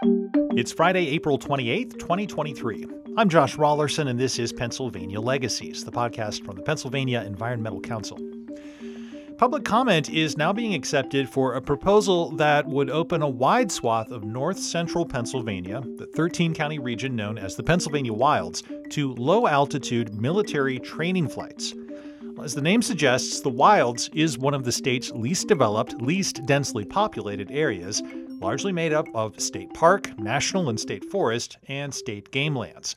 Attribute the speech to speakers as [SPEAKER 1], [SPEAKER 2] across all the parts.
[SPEAKER 1] It's Friday, April 28th, 2023. I'm Josh Raulerson, and this is Pennsylvania Legacies, the podcast from the Pennsylvania Environmental Council. Public comment is now being accepted for a proposal that would open a wide swath of north central Pennsylvania, the 13 county region known as the Pennsylvania Wilds, to low altitude military training flights. As the name suggests, the Wilds is one of the state's least developed, least densely populated areas, largely made up of state park, national and state forest, and state game lands.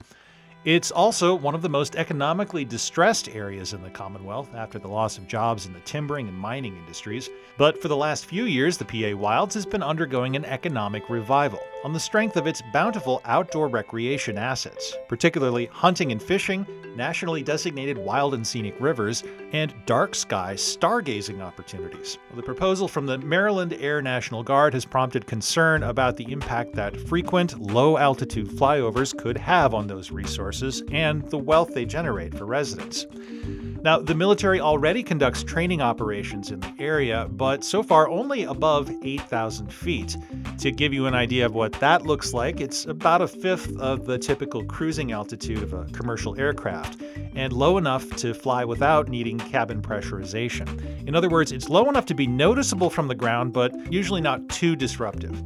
[SPEAKER 1] It's also one of the most economically distressed areas in the Commonwealth after the loss of jobs in the timbering and mining industries. But for the last few years, the PA Wilds has been undergoing an economic revival on the strength of its bountiful outdoor recreation assets, particularly hunting and fishing, nationally designated wild and scenic rivers, and dark sky stargazing opportunities. The proposal from the Maryland Air National Guard has prompted concern about the impact that frequent low altitude flyovers could have on those resources and the wealth they generate for residents. Now, the military already conducts training operations in the area, but so far only above 8,000 feet. To give you an idea of what that looks like, it's about a fifth of the typical cruising altitude of a commercial aircraft, and low enough to fly without needing cabin pressurization. In other words, it's low enough to be noticeable from the ground, but usually not too disruptive.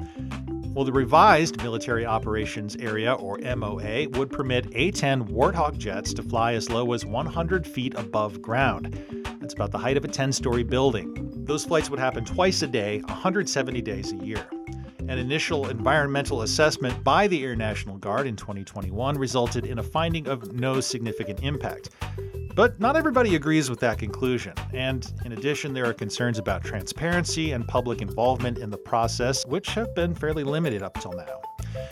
[SPEAKER 1] Well, the revised Military Operations Area, or MOA, would permit A 10 Warthog jets to fly as low as 100 feet above ground. That's about the height of a 10 story building. Those flights would happen twice a day, 170 days a year. An initial environmental assessment by the Air National Guard in 2021 resulted in a finding of no significant impact. But not everybody agrees with that conclusion. And in addition, there are concerns about transparency and public involvement in the process, which have been fairly limited up till now.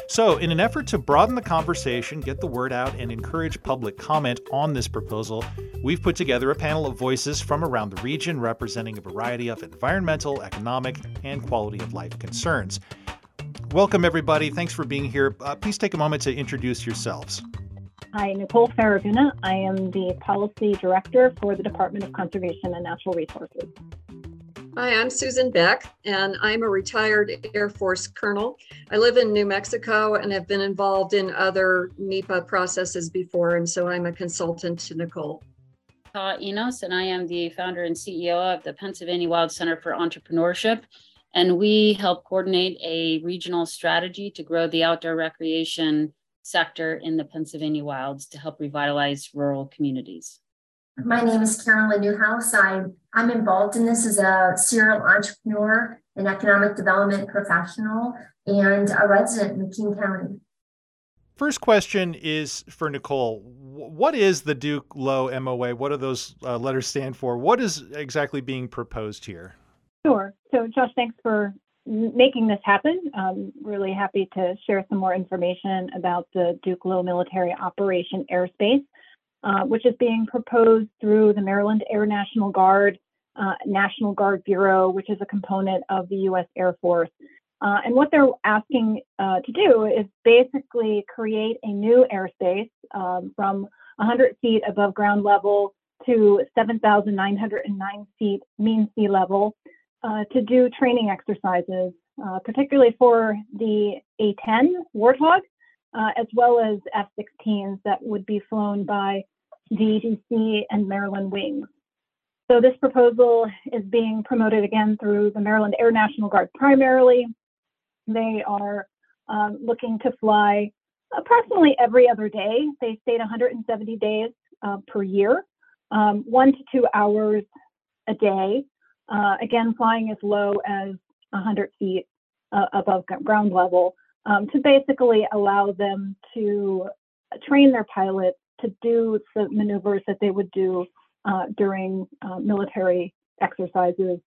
[SPEAKER 1] So, in an effort to broaden the conversation, get the word out, and encourage public comment on this proposal, we've put together a panel of voices from around the region representing a variety of environmental, economic, and quality of life concerns. Welcome, everybody. Thanks for being here. Uh, please take a moment to introduce yourselves.
[SPEAKER 2] Hi, Nicole Faraguna. I am the Policy Director for the Department of Conservation and Natural Resources.
[SPEAKER 3] Hi, I'm Susan Beck, and I'm a retired Air Force colonel. I live in New Mexico and have been involved in other NEPA processes before, and so I'm a consultant to Nicole.
[SPEAKER 4] Ta Enos, and I am the founder and CEO of the Pennsylvania Wild Center for Entrepreneurship. And we help coordinate a regional strategy to grow the outdoor recreation sector in the Pennsylvania wilds to help revitalize rural communities.
[SPEAKER 5] My name is Carolyn Newhouse. I, I'm involved in this as a serial entrepreneur and economic development professional and a resident in King County.
[SPEAKER 1] First question is for Nicole. What is the Duke Low MOA? What do those uh, letters stand for? What is exactly being proposed here?
[SPEAKER 2] So, Josh, thanks for making this happen. Um, really happy to share some more information about the Duke Low Military Operation Airspace, uh, which is being proposed through the Maryland Air National Guard, uh, National Guard Bureau, which is a component of the U.S. Air Force. Uh, and what they're asking uh, to do is basically create a new airspace um, from 100 feet above ground level to 7,909 feet mean sea level uh, to do training exercises, uh, particularly for the A-10 Warthog, uh, as well as F-16s that would be flown by DDC and Maryland Wings. So this proposal is being promoted again through the Maryland Air National Guard primarily. They are um, looking to fly approximately every other day. They stayed 170 days uh, per year, um, one to two hours a day. Uh, again, flying as low as 100 feet uh, above ground level um, to basically allow them to train their pilots to do the maneuvers that they would do uh, during uh, military exercises.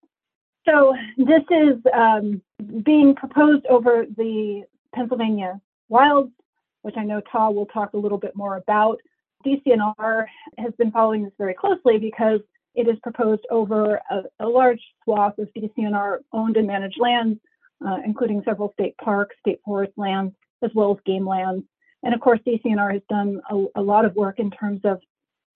[SPEAKER 2] So this is um, being proposed over the Pennsylvania wilds, which I know Ta will talk a little bit more about. DCNR has been following this very closely because it is proposed over a, a large swath of DCNR owned and managed lands, uh, including several state parks, state forest lands, as well as game lands. And of course, DCNR has done a, a lot of work in terms of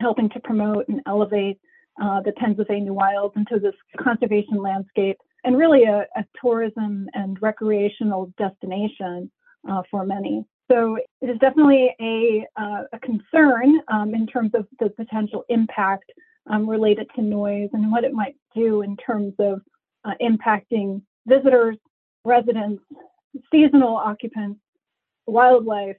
[SPEAKER 2] helping to promote and elevate uh, the Pennsylvania wilds into this conservation landscape and really a, a tourism and recreational destination uh, for many. So it is definitely a, uh, a concern um, in terms of the potential impact um, related to noise and what it might do in terms of uh, impacting visitors, residents, seasonal occupants, wildlife,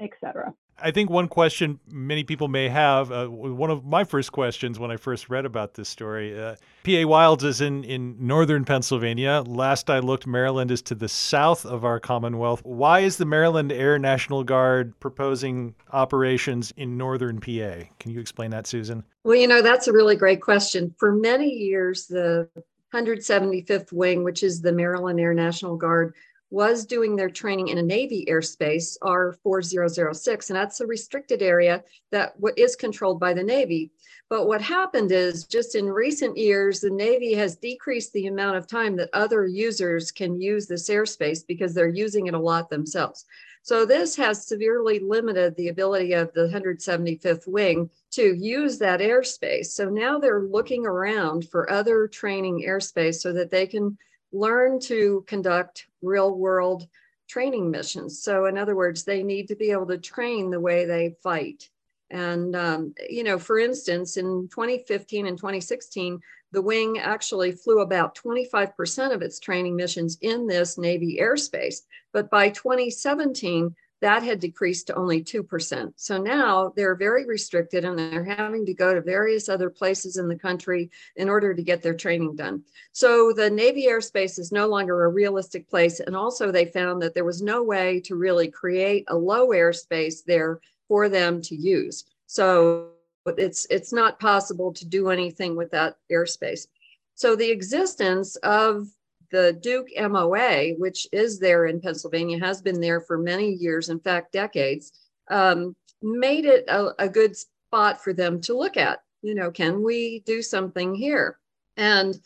[SPEAKER 2] etc.
[SPEAKER 1] I think one question many people may have, uh, one of my first questions when I first read about this story, uh, PA Wilds is in, in northern Pennsylvania. Last I looked, Maryland is to the south of our Commonwealth. Why is the Maryland Air National Guard proposing operations in northern PA? Can you explain that, Susan?
[SPEAKER 3] Well, you know, that's a really great question. For many years, the 175th Wing, which is the Maryland Air National Guard, was doing their training in a Navy airspace, R4006, and that's a restricted area that is controlled by the Navy. But what happened is just in recent years, the Navy has decreased the amount of time that other users can use this airspace because they're using it a lot themselves. So this has severely limited the ability of the 175th Wing to use that airspace. So now they're looking around for other training airspace so that they can learn to conduct real world training missions. So, in other words, they need to be able to train the way they fight. And, um, you know, for instance, in 2015 and 2016, the wing actually flew about 25% of its training missions in this Navy airspace. But by 2017, that had decreased to only 2%. So now they're very restricted and they're having to go to various other places in the country in order to get their training done. So the Navy airspace is no longer a realistic place. And also, they found that there was no way to really create a low airspace there for them to use. So it's it's not possible to do anything with that airspace. So the existence of the Duke MOA, which is there in Pennsylvania, has been there for many years, in fact, decades, um, made it a, a good spot for them to look at. You know, can we do something here? And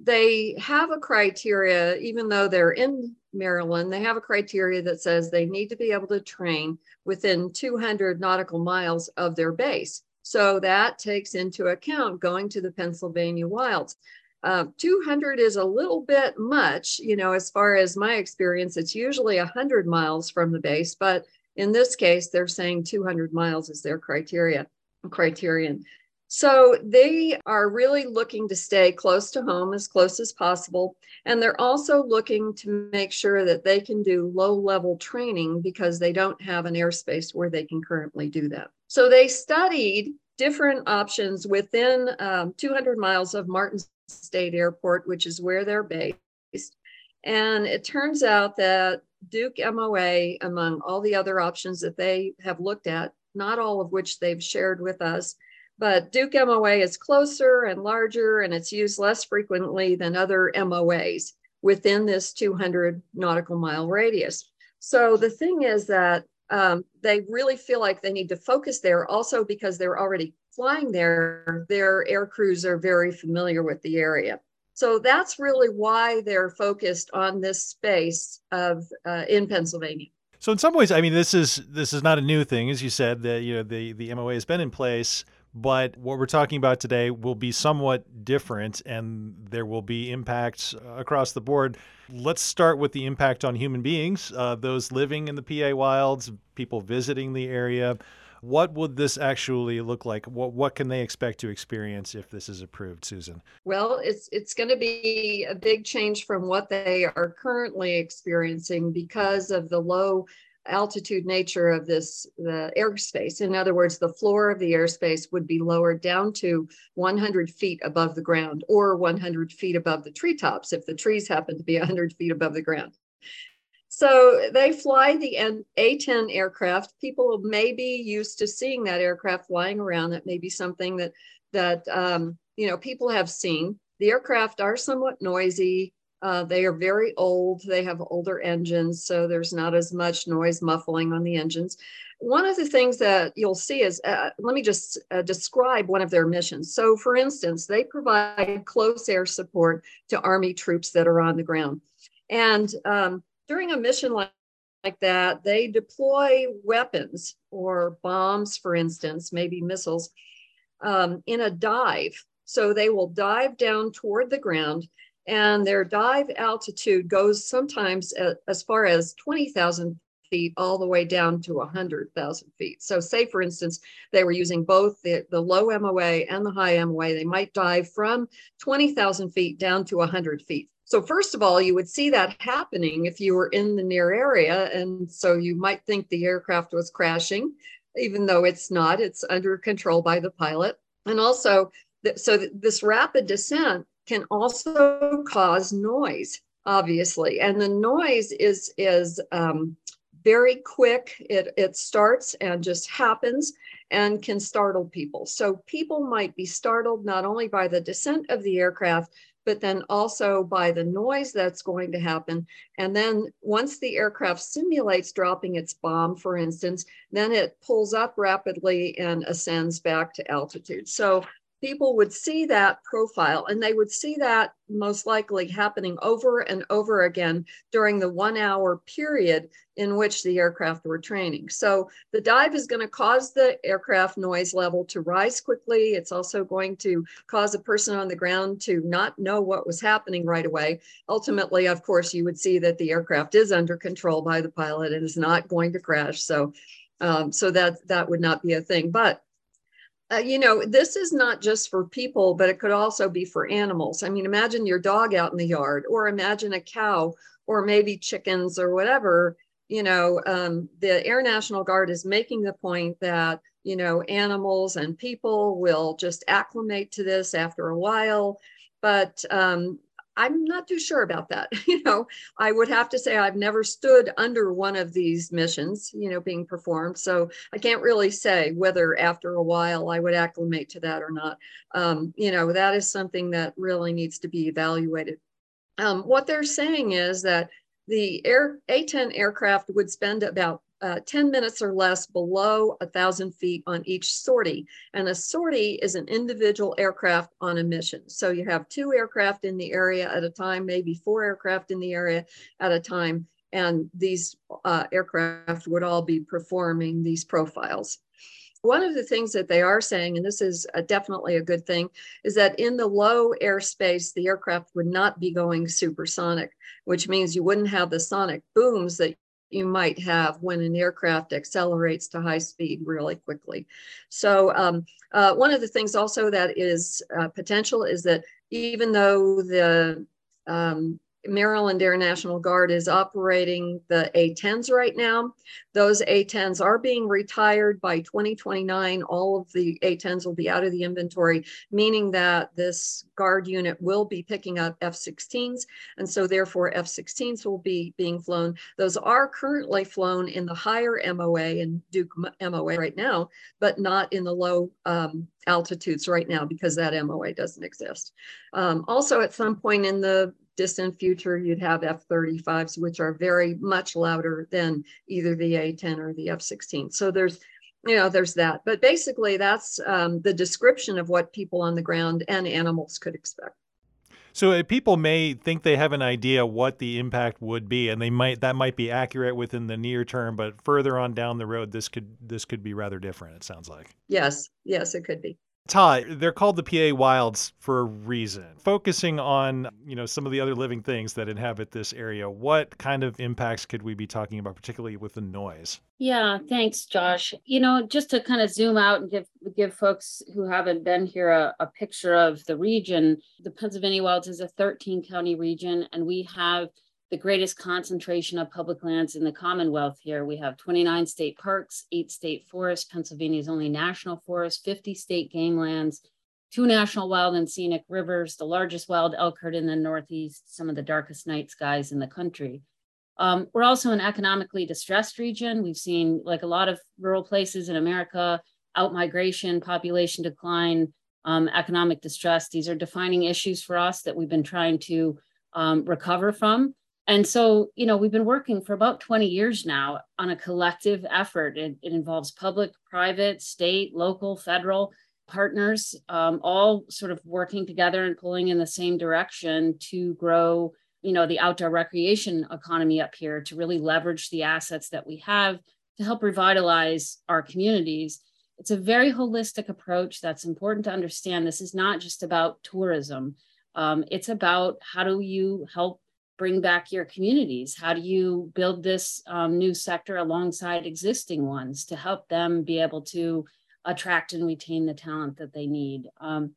[SPEAKER 3] they have a criteria, even though they're in Maryland, they have a criteria that says they need to be able to train within 200 nautical miles of their base. So that takes into account going to the Pennsylvania wilds. Uh, 200 is a little bit much, you know, as far as my experience, it's usually 100 miles from the base, but in this case, they're saying 200 miles is their criteria criterion. So they are really looking to stay close to home as close as possible. And they're also looking to make sure that they can do low level training because they don't have an airspace where they can currently do that. So they studied different options within um, 200 miles of Martin State Airport, which is where they're based. And it turns out that Duke MOA, among all the other options that they have looked at, not all of which they've shared with us, but Duke MOA is closer and larger and it's used less frequently than other MOAs within this 200 nautical mile radius. So the thing is that um, they really feel like they need to focus there also because they're already flying there, their air crews are very familiar with the area. So that's really why they're focused on this space of uh, in Pennsylvania.
[SPEAKER 1] So in some ways, I mean, this is this is not a new thing, as you said. That you know the the MOA has been in place, but what we're talking about today will be somewhat different, and there will be impacts across the board. Let's start with the impact on human beings, uh, those living in the PA wilds, people visiting the area. What would this actually look like? What what can they expect to experience if this is approved, Susan?
[SPEAKER 3] Well, it's it's going to be a big change from what they are currently experiencing because of the low altitude nature of this the airspace. In other words, the floor of the airspace would be lowered down to 100 feet above the ground or 100 feet above the treetops if the trees happen to be 100 feet above the ground. So they fly the A-10 aircraft. People may be used to seeing that aircraft flying around. That may be something that that um, you know people have seen. The aircraft are somewhat noisy. Uh, they are very old. They have older engines, so there's not as much noise muffling on the engines. One of the things that you'll see is, uh, let me just uh, describe one of their missions. So, for instance, they provide close air support to Army troops that are on the ground. And um, during a mission like, like that, they deploy weapons or bombs, for instance, maybe missiles, um, in a dive. So they will dive down toward the ground, and their dive altitude goes sometimes uh, as far as 20,000 feet all the way down to 100,000 feet. So say, for instance, they were using both the, the low MOA and the high MOA, they might dive from 20,000 feet down to 100 feet. So first of all, you would see that happening if you were in the near area. And so you might think the aircraft was crashing, even though it's not, it's under control by the pilot. And also, so this rapid descent can also cause noise, obviously. And the noise is, is um, very quick. It, it starts and just happens and can startle people. So people might be startled not only by the descent of the aircraft, but then also by the noise that's going to happen. And then once the aircraft simulates dropping its bomb, for instance, then it pulls up rapidly and ascends back to altitude. So people would see that profile and they would see that most likely happening over and over again during the one hour period in which the aircraft were training. So the dive is going to cause the aircraft noise level to rise quickly. It's also going to cause a person on the ground to not know what was happening right away. Ultimately, of course, you would see that the aircraft is under control by the pilot and is not going to crash. So um, so that that would not be a thing. But uh, you know, this is not just for people, but it could also be for animals. I mean, imagine your dog out in the yard, or imagine a cow, or maybe chickens, or whatever. You know, um, the Air National Guard is making the point that, you know, animals and people will just acclimate to this after a while. But um, I'm not too sure about that. you know, I would have to say I've never stood under one of these missions, you know, being performed. So I can't really say whether after a while I would acclimate to that or not. Um, you know, that is something that really needs to be evaluated. Um, what they're saying is that the Air A-10 aircraft would spend about uh, 10 minutes or less below 1,000 feet on each sortie. And a sortie is an individual aircraft on a mission. So you have two aircraft in the area at a time, maybe four aircraft in the area at a time. And these uh, aircraft would all be performing these profiles. One of the things that they are saying, and this is a, definitely a good thing, is that in the low airspace, the aircraft would not be going supersonic, which means you wouldn't have the sonic booms that you might have when an aircraft accelerates to high speed really quickly. So um, uh, one of the things also that is uh, potential is that even though the um, Maryland Air National Guard is operating the A-10s right now. Those A-10s are being retired by 2029. All of the A-10s will be out of the inventory, meaning that this Guard unit will be picking up F-16s. And so therefore F-16s will be being flown. Those are currently flown in the higher MOA and Duke MOA right now, but not in the low um, altitudes right now because that MOA doesn't exist. Um, also at some point in the distant future, you'd have F-35s, which are very much louder than either the A-10 or the F-16. So there's, you know, there's that. But basically, that's um, the description of what people on the ground and animals could expect.
[SPEAKER 1] So uh, people may think they have an idea what the impact would be, and they might that might be accurate within the near term, but further on down the road, this could this could be rather different. It sounds like.
[SPEAKER 3] Yes, yes, it could be.
[SPEAKER 1] Ta, they're called the PA Wilds for a reason. Focusing on, you know, some of the other living things that inhabit this area, what kind of impacts could we be talking about, particularly with the noise?
[SPEAKER 4] Yeah, thanks, Josh. You know, just to kind of zoom out and give give folks who haven't been here a, a picture of the region, the Pennsylvania Wilds is a 13 county region, and we have the greatest concentration of public lands in the Commonwealth here. We have 29 state parks, eight state forests, Pennsylvania's only national forest, 50 state game lands, two national wild and scenic rivers, the largest wild elk herd in the Northeast, some of the darkest night skies in the country. Um, we're also an economically distressed region. We've seen, like a lot of rural places in America, outmigration, population decline, um, economic distress. These are defining issues for us that we've been trying to um, recover from. And so, you know, we've been working for about 20 years now on a collective effort. It, it involves public, private, state, local, federal partners, um, all sort of working together and pulling in the same direction to grow, you know, the outdoor recreation economy up here to really leverage the assets that we have to help revitalize our communities. It's a very holistic approach that's important to understand. This is not just about tourism. Um, it's about how do you help bring back your communities? How do you build this um, new sector alongside existing ones to help them be able to attract and retain the talent that they need? Um,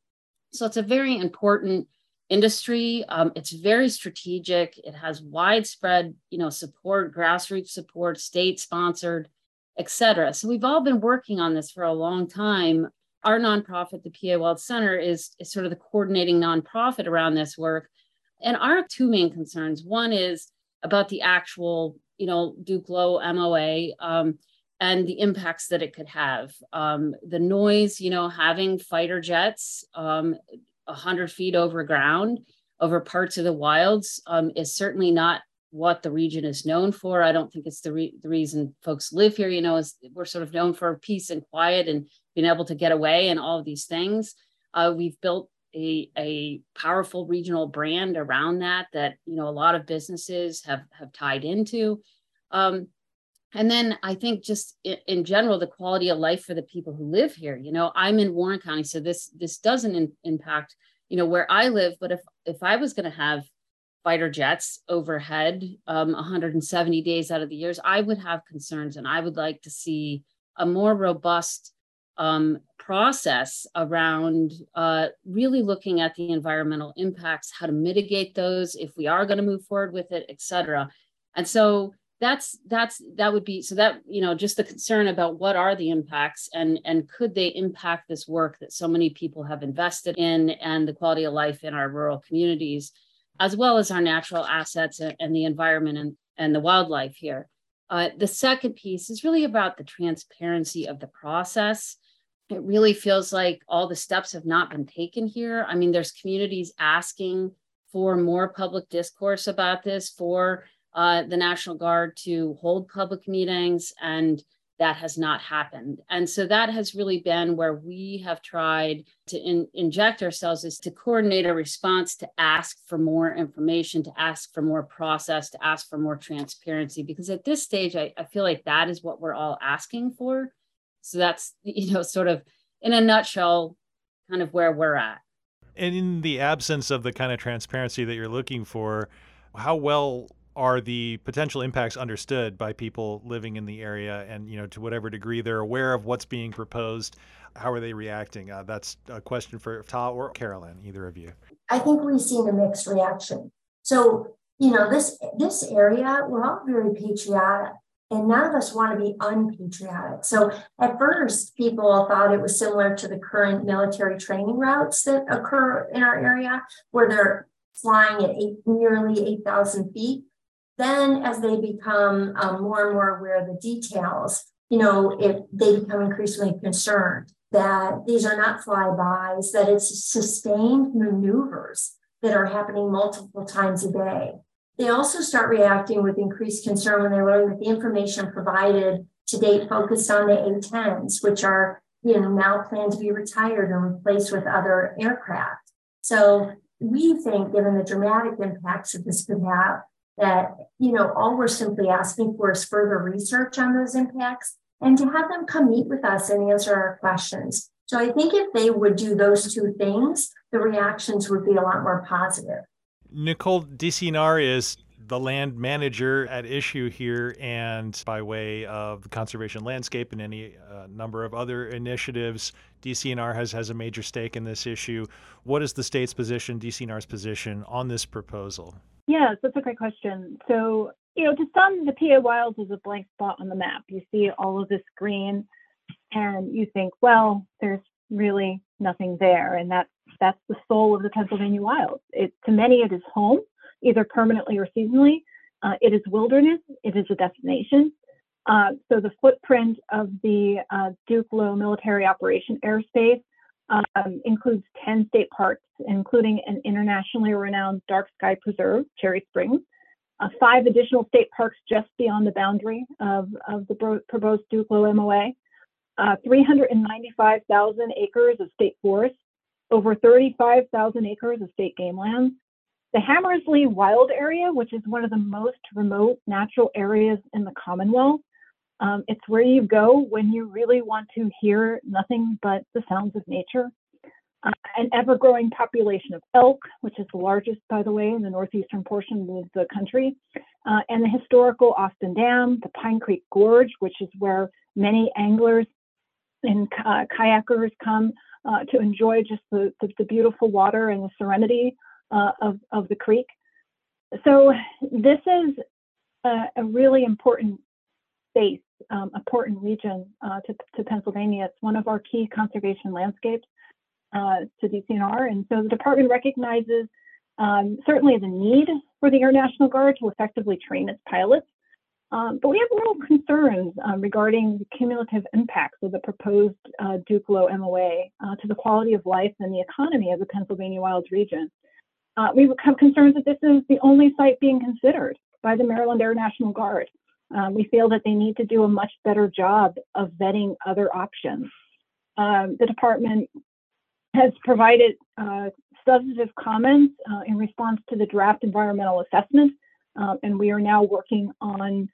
[SPEAKER 4] so it's a very important industry. Um, it's very strategic. It has widespread, you know, support, grassroots support, state sponsored, et cetera. So we've all been working on this for a long time. Our nonprofit, the PA Wild Center, is, is sort of the coordinating nonprofit around this work. And our two main concerns, one is about the actual, you know, Duke Low MOA um, and the impacts that it could have. Um, the noise, you know, having fighter jets um, 100 feet over ground over parts of the wilds um, is certainly not what the region is known for. I don't think it's the, re- the reason folks live here. You know, is we're sort of known for peace and quiet and being able to get away and all of these things. Uh, we've built a, a powerful regional brand around that that you know a lot of businesses have have tied into. Um, and then I think just in, in, general, the quality of life for the people who live here. You know, I'm in Warren County, so this this doesn't in, impact you know where I live. But if if I was going to have fighter jets overhead um, 170 days out of the years, I would have concerns, and I would like to see a more robust um, process around uh, really looking at the environmental impacts, how to mitigate those if we are going to move forward with it, et cetera. And so that's that's that would be so that you know just the concern about what are the impacts and and could they impact this work that so many people have invested in and the quality of life in our rural communities as well as our natural assets and, and the environment and, and the wildlife here uh, the second piece is really about the transparency of the process it really feels like all the steps have not been taken here i mean there's communities asking for more public discourse about this for uh, the National Guard to hold public meetings, and that has not happened. And so that has really been where we have tried to in, inject ourselves is to coordinate a response to ask for more information, to ask for more process, to ask for more transparency. Because at this stage, I, I feel like that is what we're all asking for. So that's, you know, sort of in a nutshell, kind of where we're at.
[SPEAKER 1] And in the absence of the kind of transparency that you're looking for, how well are the potential impacts understood by people living in the area? And you know to whatever degree they're aware of what's being proposed how are they reacting? Uh, that's a question for ta or carolyn either of you.
[SPEAKER 5] I think we've seen a mixed reaction. So you know this this area we're all very patriotic and none of us want to be unpatriotic so at first people thought it was similar to the current military training routes that occur in our area where they're flying at eight, nearly 8,000 feet then, as they become um, more and more aware of the details, you know, if they become increasingly concerned that these are not flybys, that it's sustained maneuvers that are happening multiple times a day. They also start reacting with increased concern when they learn that the information provided to date focused on the A-10s, which are you know now planned to be retired and replaced with other aircraft. So we think, given the dramatic impacts that this could have, that, you know, all we're simply asking for is further research on those impacts and to have them come meet with us and answer our questions. So I think if they would do those two things, the reactions would be a lot more positive.
[SPEAKER 1] Nicole DCNR is the land manager at issue here, and by way of the conservation landscape and any uh, number of other initiatives, DCNR has, has a major stake in this issue. What is the state's position, DCNR's position on this proposal?
[SPEAKER 2] Yes, that's a great question. So, you know, to some, the PA Wilds is a blank spot on the map. You see all of this green, and you think, well, there's really nothing there, and that's that's the soul of the Pennsylvania Wilds. It to many, it is home, either permanently or seasonally. Uh, it is wilderness. It is a destination. Uh, so the footprint of the uh, Duke Low Military Operation Airspace um, includes 10 state parks, including an internationally renowned dark sky preserve, Cherry Springs, uh, five additional state parks just beyond the boundary of, of the proposed Duke Low MOA, uh, 395,000 acres of state forests, over 35,000 acres of state game lands, the Hammersley Wild Area, which is one of the most remote natural areas in the Commonwealth, um, it's where you go when you really want to hear nothing but the sounds of nature. uh, an ever growing population of elk, which is the largest, by the way, in the northeastern portion of the country, uh, and the historical Austin Dam, the Pine Creek Gorge, which is where many anglers and uh, kayakers come uh, to enjoy just the, the, the, beautiful water and the serenity uh, of, of the creek. So, this is a, a really important space, um, important region uh, to, to Pennsylvania. It's one of our key conservation landscapes uh, to DCNR. And so the department recognizes um, certainly the need for the Air National Guard to effectively train its pilots. Um, but we have real concerns um, regarding the cumulative impacts of the proposed uh, Duke Low MOA uh, to the quality of life and the economy of the Pennsylvania Wilds region. Uh, we have concerns that this is the only site being considered by the Maryland Air National Guard. Um, we feel that they need to do a much better job of vetting other options. Um, the department has provided uh, substantive comments uh, in response to the draft environmental assessment, uh, and we are now working on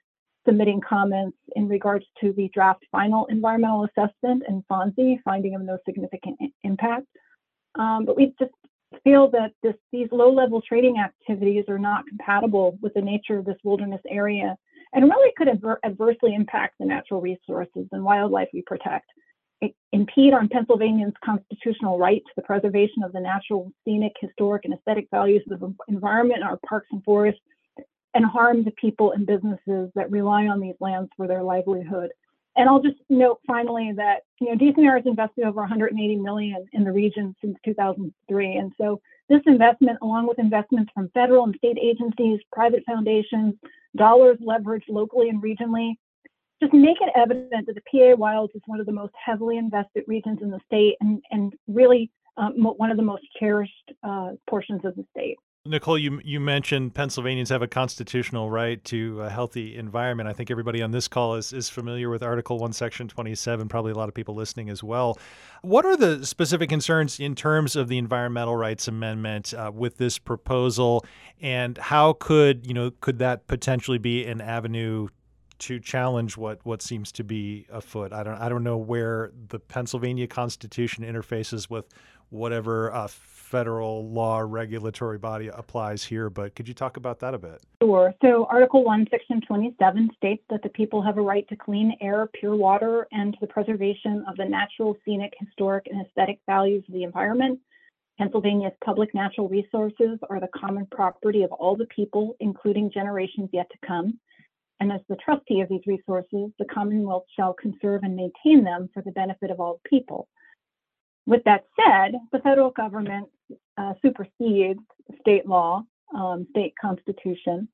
[SPEAKER 2] submitting comments in regards to the draft final environmental assessment and FONSI, finding of no significant impact. Um, but we just feel that this, these low-level trading activities are not compatible with the nature of this wilderness area and really could adver adversely impact the natural resources and wildlife we protect impede on Pennsylvanians' constitutional right to the preservation of the natural, scenic, historic, and aesthetic values of the environment our parks and forests, and harm the people and businesses that rely on these lands for their livelihood. And I'll just note finally that you know DCNR has invested over 180 million in the region since 2003, and so this investment, along with investments from federal and state agencies, private foundations, dollars leveraged locally and regionally, just make it evident that the PA Wilds is one of the most heavily invested regions in the state and, and really um, one of the most cherished uh, portions of the state.
[SPEAKER 1] Nicole, you you mentioned Pennsylvanians have a constitutional right to a healthy environment. I think everybody on this call is is familiar with Article One, Section Twenty Seven. Probably a lot of people listening as well. What are the specific concerns in terms of the Environmental Rights Amendment uh, with this proposal, and how could you know could that potentially be an avenue to challenge what what seems to be afoot. I don't I don't know where the Pennsylvania Constitution interfaces with whatever uh, federal law regulatory body applies here, but could you talk about that a bit?
[SPEAKER 2] Sure. So Article 1, Section 27 states that the people have a right to clean air, pure water, and to the preservation of the natural, scenic, historic, and aesthetic values of the environment. Pennsylvania's public natural resources are the common property of all the people, including generations yet to come and as the trustee of these resources, the Commonwealth shall conserve and maintain them for the benefit of all people. With that said, the federal government uh, supersedes state law, um, state constitution,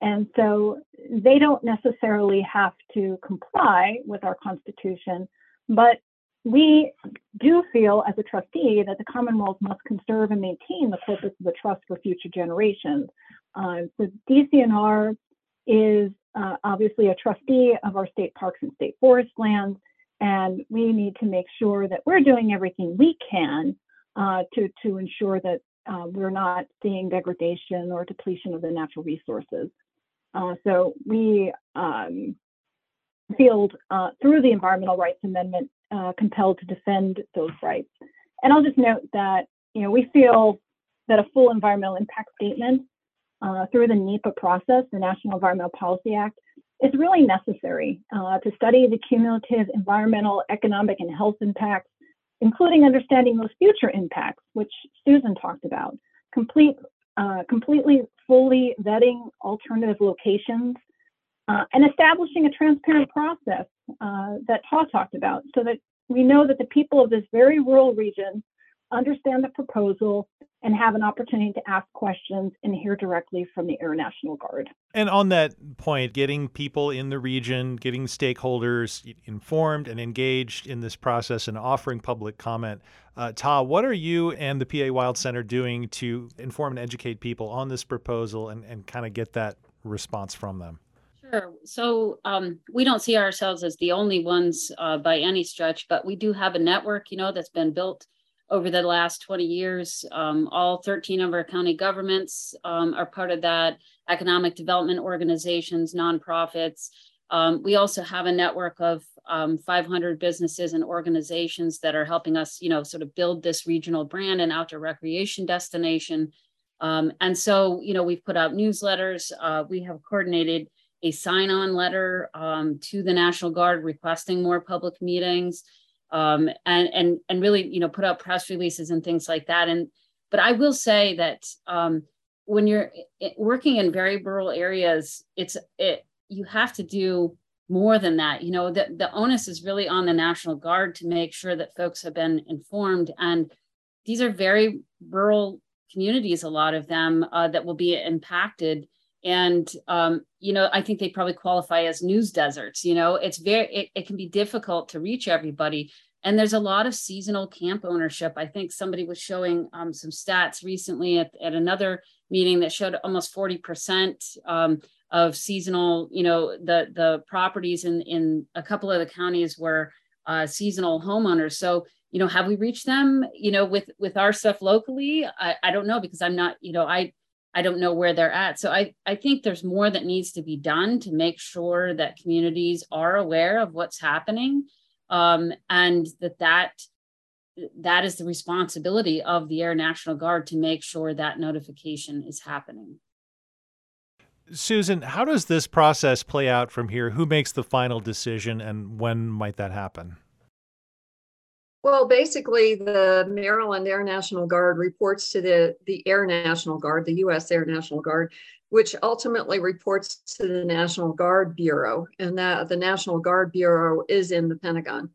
[SPEAKER 2] and so they don't necessarily have to comply with our constitution, but we do feel as a trustee that the Commonwealth must conserve and maintain the purpose of the trust for future generations. Uh, so DCNR is uh, obviously a trustee of our state parks and state forest lands, and we need to make sure that we're doing everything we can uh, to, to ensure that uh, we're not seeing degradation or depletion of the natural resources. Uh, so we um, feel uh, through the Environmental Rights Amendment uh, compelled to defend those rights. And I'll just note that you know we feel that a full environmental impact statement uh, through the NEPA process, the National Environmental Policy Act, is really necessary to study the cumulative environmental, economic, and health impacts, including understanding those future impacts, which Susan talked about. Complete, uh, completely, fully vetting alternative locations, uh, and establishing a transparent process uh, that Ta talked about, so that we know that the people of this very rural region understand the proposal and have an opportunity to ask questions and hear directly from the Air National Guard.
[SPEAKER 1] And on that point, getting people in the region, getting stakeholders informed and engaged in this process and offering public comment. Uh, Ta, what are you and the PA Wild Center doing to inform and educate people on this proposal and, and kind of get that response from them?
[SPEAKER 4] Sure. So um, we don't see ourselves as the only ones uh, by any stretch, but we do have a network, you know, that's been built over the last 20 years. Um, all 13 of our county governments um, are part of that, economic development organizations, nonprofits. Um, we also have a network of um, 500 businesses and organizations that are helping us, you know, sort of build this regional brand and outdoor recreation destination. Um, and so, you know, we've put out newsletters. Uh, we have coordinated a sign-on letter um, to the National Guard requesting more public meetings, um, and and and really, you know, put out press releases and things like that. And but I will say that um, when you're working in very rural areas, it's it you have to do more than that. You know, the, the onus is really on the National Guard to make sure that folks have been informed. And these are very rural communities, a lot of them uh, that will be impacted. And, um, you know, I think they probably qualify as news deserts. You know, it's very, it, it can be difficult to reach everybody. And there's a lot of seasonal camp ownership. I think somebody was showing um, some stats recently at, at another meeting that showed almost 40% um, of seasonal, you know, the the properties in in a couple of the counties were uh, seasonal homeowners. So, you know, have we reached them, you know, with with our stuff locally? I, I don't know because I'm not, you know, I I don't know where they're at. So I I think there's more that needs to be done to make sure that communities are aware of what's happening, um, and that that that is the responsibility of the Air National Guard to make sure that notification is happening.
[SPEAKER 1] Susan, how does this process play out from here? Who makes the final decision and when might that happen?
[SPEAKER 3] Well, basically, the Maryland Air National Guard reports to the, the Air National Guard, the U.S. Air National Guard, which ultimately reports to the National Guard Bureau. And that the National Guard Bureau is in the Pentagon.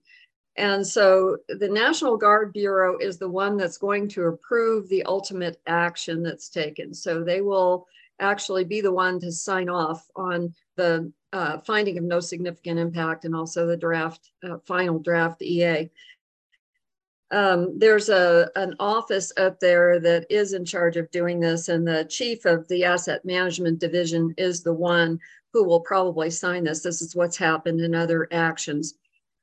[SPEAKER 3] And so the National Guard Bureau is the one that's going to approve the ultimate action that's taken. So they will actually be the one to sign off on the uh, finding of no significant impact and also the draft, uh, final draft EA. Um, there's a, an office up there that is in charge of doing this, and the chief of the asset management division is the one who will probably sign this. This is what's happened in other actions,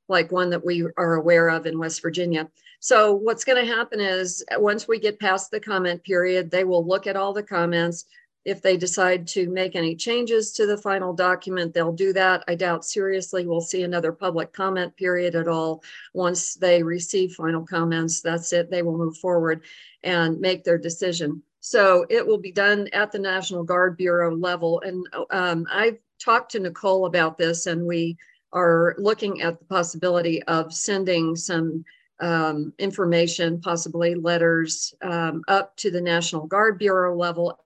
[SPEAKER 3] like one that we are aware of in West Virginia. So, what's going to happen is once we get past the comment period, they will look at all the comments, if they decide to make any changes to the final document, they'll do that. I doubt seriously we'll see another public comment period at all. Once they receive final comments, that's it. They will move forward and make their decision. So it will be done at the National Guard Bureau level. And um, I've talked to Nicole about this, and we are looking at the possibility of sending some um, information, possibly letters, um, up to the National Guard Bureau level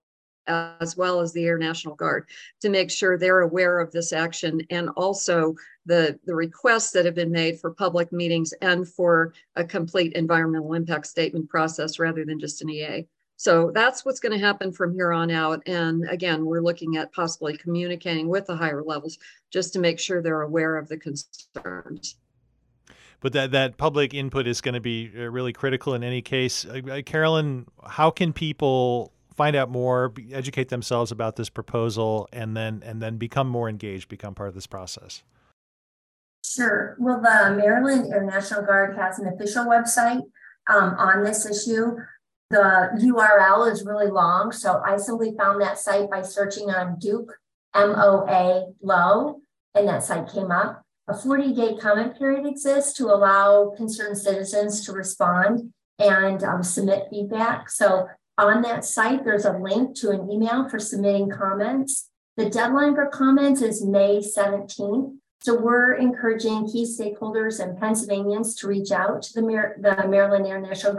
[SPEAKER 3] as well as the Air National Guard to make sure they're aware of this action and also the, the requests that have been made for public meetings and for a complete environmental impact statement process rather than just an EA. So that's what's going to happen from here on out. And again, we're looking at possibly communicating with the higher levels just to make sure they're aware of the concerns
[SPEAKER 1] but that that public input is going to be uh, really critical in any case. Uh, uh Carolyn, how can people find out more, educate themselves about this proposal, and then and then become more engaged, become part of this process?
[SPEAKER 5] Sure. Well, the Maryland Air National Guard has an official website um, on this issue. The URL is really long, so I simply found that site by searching on Duke MOA low, and that site came up. A 40 day comment period exists to allow concerned citizens to respond and um, submit feedback. So on that site, there's a link to an email for submitting comments. The deadline for comments is May 17th. So we're encouraging key stakeholders and Pennsylvanians to reach out to the, Mar- the Maryland Air National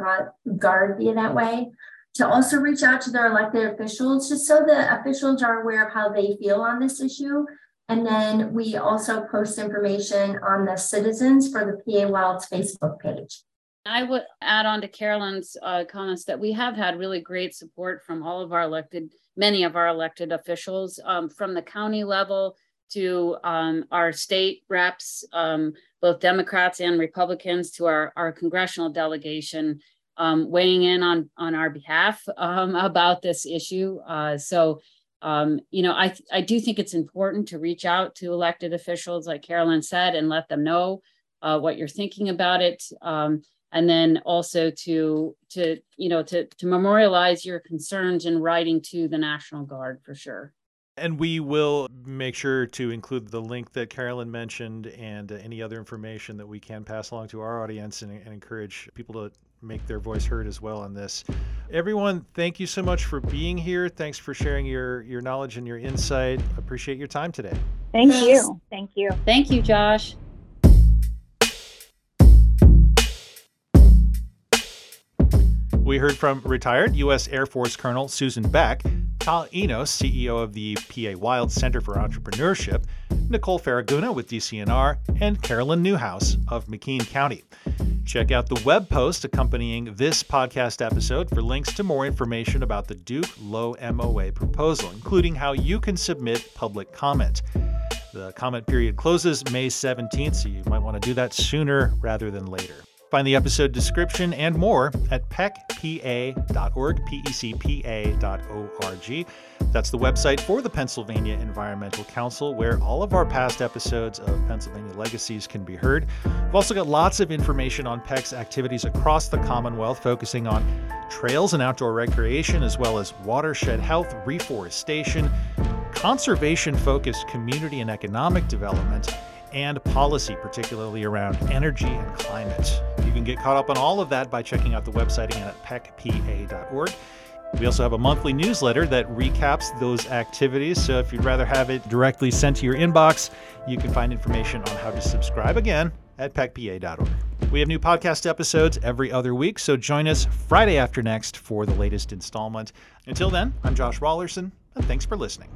[SPEAKER 5] Guard via that way, to also reach out to their elected officials, just so the officials are aware of how they feel on this issue. And then we also post information on the citizens for the PA Wilds Facebook page.
[SPEAKER 4] I would add on to Carolyn's uh, comments that we have had really great support from all of our elected, many of our elected officials, um, from the county level to um, our state reps, um, both Democrats and Republicans, to our, our congressional delegation, um, weighing in on, on our behalf um, about this issue. Uh, so, um, you know, I, I do think it's important to reach out to elected officials, like Carolyn said, and let them know uh, what you're thinking about it. Um, and then also to to you know to to memorialize your concerns in writing to the national guard for sure
[SPEAKER 1] And we will make sure to include the link that Carolyn mentioned and uh, any other information that we can pass along to our audience and, and encourage people to make their voice heard as well on this. Everyone, thank you so much for being here. Thanks for sharing your, your knowledge and your insight. Appreciate your time today.
[SPEAKER 2] Thank you. Thank you.
[SPEAKER 4] Thank you, Josh.
[SPEAKER 1] We heard from retired U.S. Air Force Colonel Susan Beck, Ta Enos, CEO of the PA Wild Center for Entrepreneurship, Nicole Faraguna with DCNR, and Carolyn Newhouse of McKean County. Check out the web post accompanying this podcast episode for links to more information about the Duke Low MOA proposal, including how you can submit public comment. The comment period closes May 17th, so you might want to do that sooner rather than later. Find the episode description and more at pecpa.org, P-E-C-P-A.org. That's the website for the Pennsylvania Environmental Council, where all of our past episodes of Pennsylvania Legacies can be heard. We've also got lots of information on PEC's activities across the Commonwealth, focusing on trails and outdoor recreation, as well as watershed health, reforestation, conservation focused community and economic development and policy, particularly around energy and climate. Can get caught up on all of that by checking out the website again at pecpa.org. We also have a monthly newsletter that recaps those activities. So if you'd rather have it directly sent to your inbox, you can find information on how to subscribe again at pecpa.org. We have new podcast episodes every other week, so join us Friday after next for the latest installment. Until then, I'm Josh Raulerson, and thanks for listening.